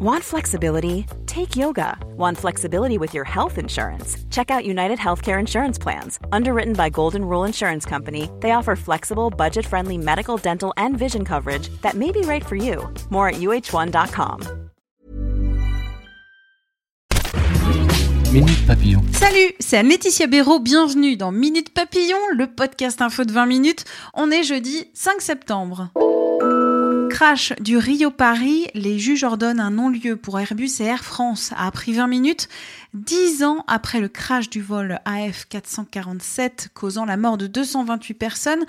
Want flexibility? Take yoga. Want flexibility with your health insurance? Check out United Healthcare Insurance Plans. Underwritten by Golden Rule Insurance Company, they offer flexible, budget friendly medical, dental, and vision coverage that may be right for you. More at uh1.com. Minute Papillon. Salut, c'est Laetitia Béraud, bienvenue dans Minute Papillon, le podcast info de 20 minutes. On est jeudi 5 septembre. Crash du Rio-Paris, les juges ordonnent un non-lieu pour Airbus et Air France a pris 20 minutes, dix ans après le crash du vol AF447 causant la mort de 228 personnes.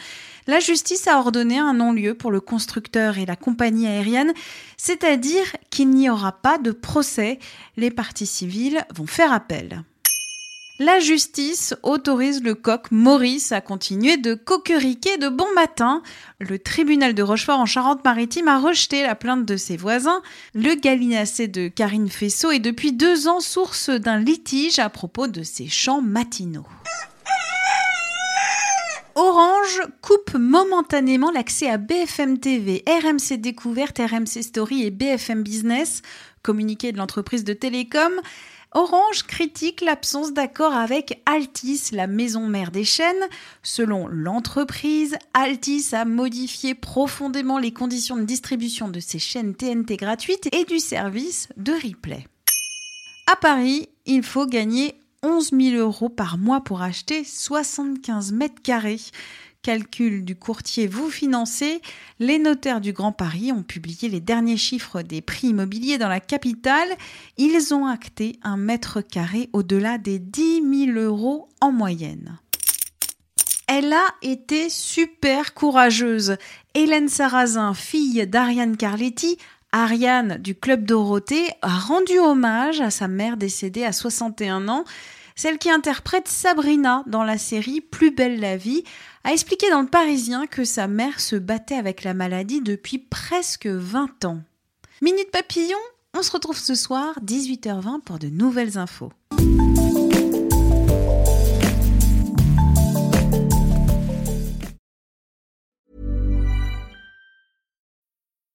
La justice a ordonné un non-lieu pour le constructeur et la compagnie aérienne, c'est-à-dire qu'il n'y aura pas de procès. Les parties civiles vont faire appel. La justice autorise le coq Maurice à continuer de coqueriquer de bon matin. Le tribunal de Rochefort en Charente-Maritime a rejeté la plainte de ses voisins. Le gallinacé de Karine Fessot est depuis deux ans source d'un litige à propos de ses chants matinaux. Orange coupe momentanément l'accès à BFM TV, RMC Découverte, RMC Story et BFM Business, communiqué de l'entreprise de télécom. Orange critique l'absence d'accord avec Altis, la maison mère des chaînes. Selon l'entreprise, Altis a modifié profondément les conditions de distribution de ses chaînes TNT gratuites et du service de replay. À Paris, il faut gagner 11 000 euros par mois pour acheter 75 mètres carrés calcul du courtier vous financez, les notaires du Grand Paris ont publié les derniers chiffres des prix immobiliers dans la capitale. Ils ont acté un mètre carré au-delà des 10 000 euros en moyenne. Elle a été super courageuse. Hélène Sarrazin, fille d'Ariane Carletti, Ariane du Club Dorothée, a rendu hommage à sa mère décédée à 61 ans celle qui interprète Sabrina dans la série Plus belle la vie, a expliqué dans le Parisien que sa mère se battait avec la maladie depuis presque 20 ans. Minute Papillon, on se retrouve ce soir 18h20 pour de nouvelles infos.